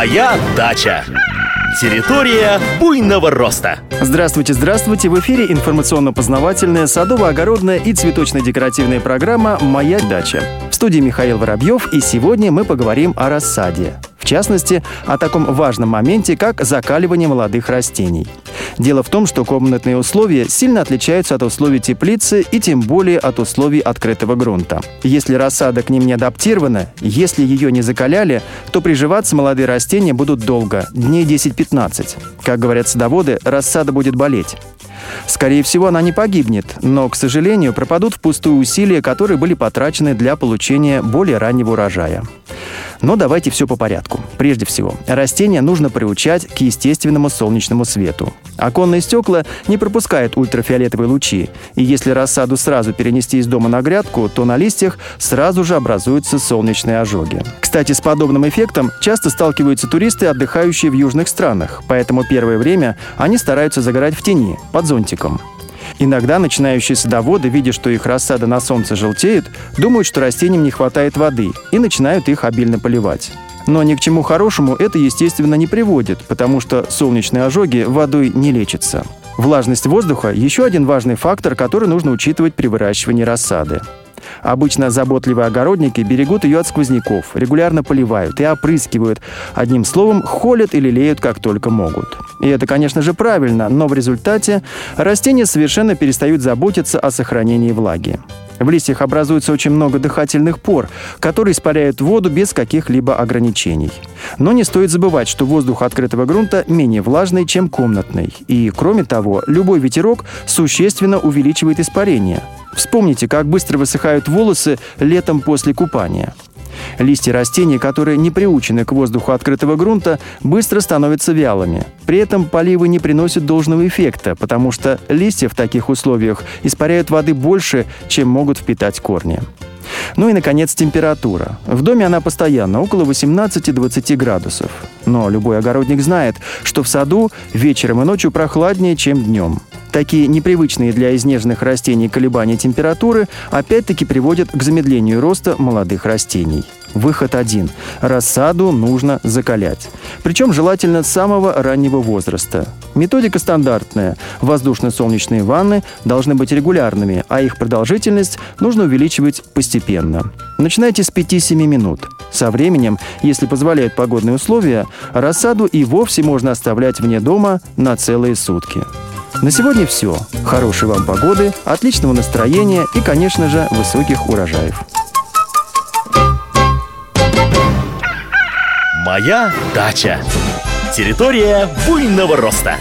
Моя дача. Территория буйного роста. Здравствуйте, здравствуйте! В эфире информационно-познавательная, садово-огородная и цветочно-декоративная программа «Моя дача». В студии Михаил Воробьев, и сегодня мы поговорим о рассаде. Частности, о таком важном моменте, как закаливание молодых растений. Дело в том, что комнатные условия сильно отличаются от условий теплицы и тем более от условий открытого грунта. Если рассада к ним не адаптирована, если ее не закаляли, то приживаться молодые растения будут долго, дней 10-15. Как говорят садоводы, рассада будет болеть. Скорее всего, она не погибнет, но, к сожалению, пропадут впустую усилия, которые были потрачены для получения более раннего урожая. Но давайте все по порядку. Прежде всего, растения нужно приучать к естественному солнечному свету. Оконные стекла не пропускают ультрафиолетовые лучи, и если рассаду сразу перенести из дома на грядку, то на листьях сразу же образуются солнечные ожоги. Кстати, с подобным эффектом часто сталкиваются туристы, отдыхающие в южных странах, поэтому первое время они стараются загорать в тени, под зонтиком. Иногда начинающие садоводы, видя, что их рассада на солнце желтеет, думают, что растениям не хватает воды и начинают их обильно поливать. Но ни к чему хорошему это, естественно, не приводит, потому что солнечные ожоги водой не лечатся. Влажность воздуха – еще один важный фактор, который нужно учитывать при выращивании рассады. Обычно заботливые огородники берегут ее от сквозняков, регулярно поливают и опрыскивают. Одним словом, холят и лелеют как только могут. И это, конечно же, правильно, но в результате растения совершенно перестают заботиться о сохранении влаги. В листьях образуется очень много дыхательных пор, которые испаряют воду без каких-либо ограничений. Но не стоит забывать, что воздух открытого грунта менее влажный, чем комнатный. И, кроме того, любой ветерок существенно увеличивает испарение. Вспомните, как быстро высыхают волосы летом после купания. Листья растений, которые не приучены к воздуху открытого грунта, быстро становятся вялыми. При этом поливы не приносят должного эффекта, потому что листья в таких условиях испаряют воды больше, чем могут впитать корни. Ну и, наконец, температура. В доме она постоянно, около 18-20 градусов. Но любой огородник знает, что в саду вечером и ночью прохладнее, чем днем. Такие непривычные для изнеженных растений колебания температуры опять-таки приводят к замедлению роста молодых растений. Выход один. Рассаду нужно закалять. Причем желательно с самого раннего возраста. Методика стандартная. Воздушно-солнечные ванны должны быть регулярными, а их продолжительность нужно увеличивать постепенно. Начинайте с 5-7 минут. Со временем, если позволяют погодные условия, рассаду и вовсе можно оставлять вне дома на целые сутки. На сегодня все. Хорошей вам погоды, отличного настроения и, конечно же, высоких урожаев. Моя дача. Территория буйного роста.